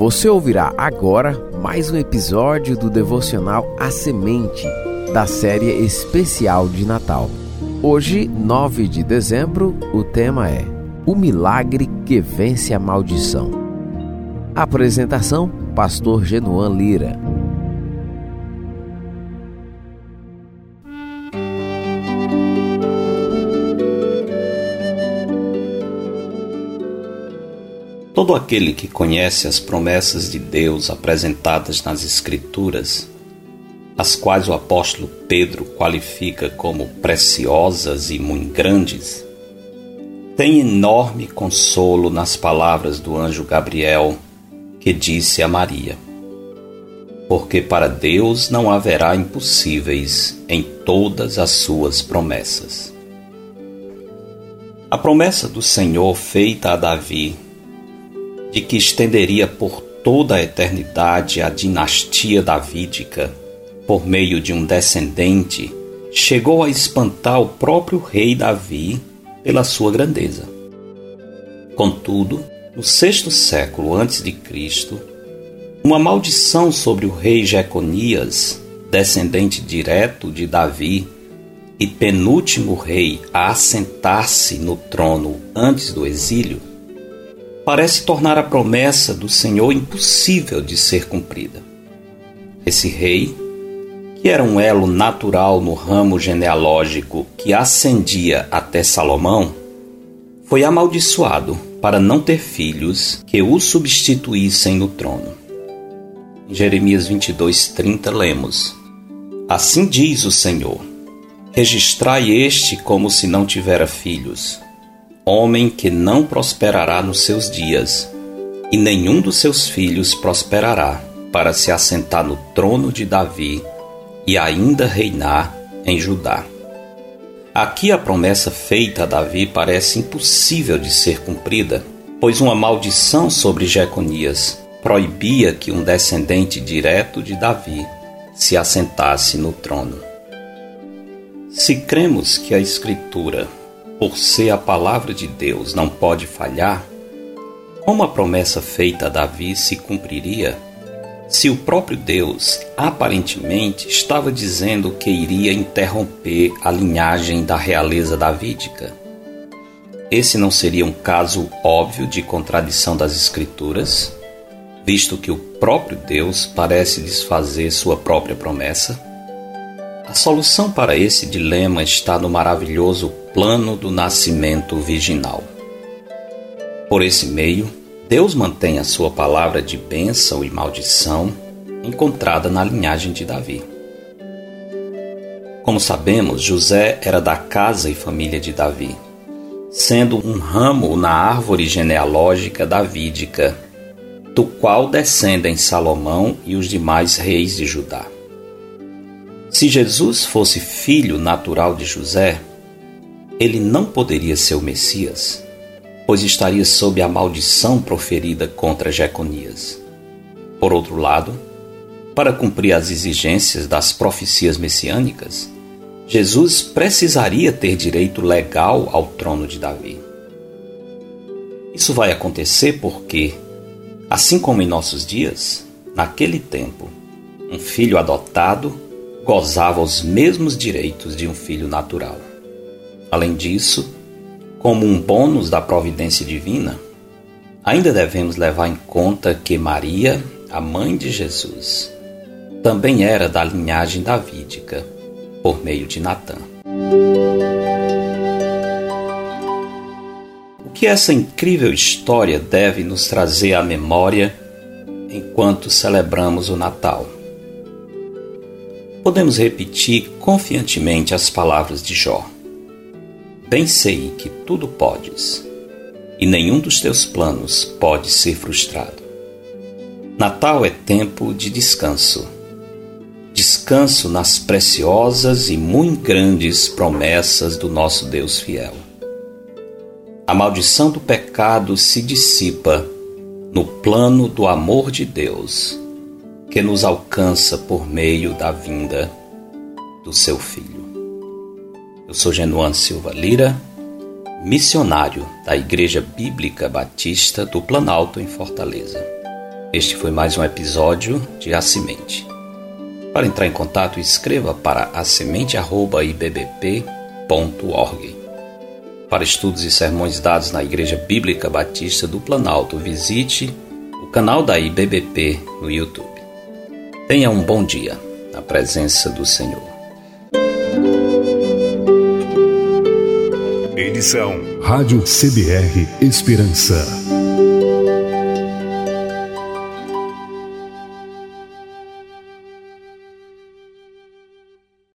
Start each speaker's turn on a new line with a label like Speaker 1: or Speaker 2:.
Speaker 1: Você ouvirá agora mais um episódio do devocional A Semente, da série especial de Natal. Hoje, 9 de dezembro, o tema é O Milagre que Vence a Maldição. Apresentação: Pastor Genuan Lira.
Speaker 2: Todo aquele que conhece as promessas de Deus apresentadas nas Escrituras, as quais o apóstolo Pedro qualifica como preciosas e muito grandes, tem enorme consolo nas palavras do anjo Gabriel que disse a Maria: Porque para Deus não haverá impossíveis em todas as suas promessas. A promessa do Senhor feita a Davi de que estenderia por toda a eternidade a dinastia davídica por meio de um descendente, chegou a espantar o próprio rei Davi pela sua grandeza. Contudo, no sexto século antes de Cristo, uma maldição sobre o rei Jeconias, descendente direto de Davi e penúltimo rei a assentar-se no trono antes do exílio, parece tornar a promessa do Senhor impossível de ser cumprida. Esse rei, que era um elo natural no ramo genealógico que ascendia até Salomão, foi amaldiçoado para não ter filhos que o substituíssem no trono. Em Jeremias 22:30 lemos: Assim diz o Senhor: Registrai este como se não tivera filhos homem que não prosperará nos seus dias, e nenhum dos seus filhos prosperará, para se assentar no trono de Davi e ainda reinar em Judá. Aqui a promessa feita a Davi parece impossível de ser cumprida, pois uma maldição sobre Jeconias proibia que um descendente direto de Davi se assentasse no trono. Se cremos que a Escritura por ser a palavra de Deus, não pode falhar, como a promessa feita a Davi se cumpriria se o próprio Deus aparentemente estava dizendo que iria interromper a linhagem da realeza davídica? Esse não seria um caso óbvio de contradição das Escrituras, visto que o próprio Deus parece desfazer sua própria promessa? A solução para esse dilema está no maravilhoso plano do nascimento virginal. Por esse meio, Deus mantém a sua palavra de bênção e maldição encontrada na linhagem de Davi. Como sabemos, José era da casa e família de Davi, sendo um ramo na árvore genealógica davídica, do qual descendem Salomão e os demais reis de Judá. Se Jesus fosse filho natural de José, ele não poderia ser o Messias, pois estaria sob a maldição proferida contra Jeconias. Por outro lado, para cumprir as exigências das profecias messiânicas, Jesus precisaria ter direito legal ao trono de Davi. Isso vai acontecer porque, assim como em nossos dias, naquele tempo, um filho adotado gozava os mesmos direitos de um filho natural. Além disso, como um bônus da providência divina, ainda devemos levar em conta que Maria, a mãe de Jesus, também era da linhagem davídica, por meio de Natã. O que essa incrível história deve nos trazer à memória enquanto celebramos o Natal? Podemos repetir confiantemente as palavras de Jó. Bem sei que tudo podes, e nenhum dos teus planos pode ser frustrado. Natal é tempo de descanso. Descanso nas preciosas e muito grandes promessas do nosso Deus fiel. A maldição do pecado se dissipa no plano do amor de Deus que nos alcança por meio da vinda do seu Filho. Eu sou Genuan Silva Lira, missionário da Igreja Bíblica Batista do Planalto em Fortaleza. Este foi mais um episódio de A Semente. Para entrar em contato, escreva para asemente.ibbp.org. Para estudos e sermões dados na Igreja Bíblica Batista do Planalto, visite o canal da IBBP no YouTube. Tenha um bom dia na presença do Senhor.
Speaker 3: Edição Rádio CBR Esperança.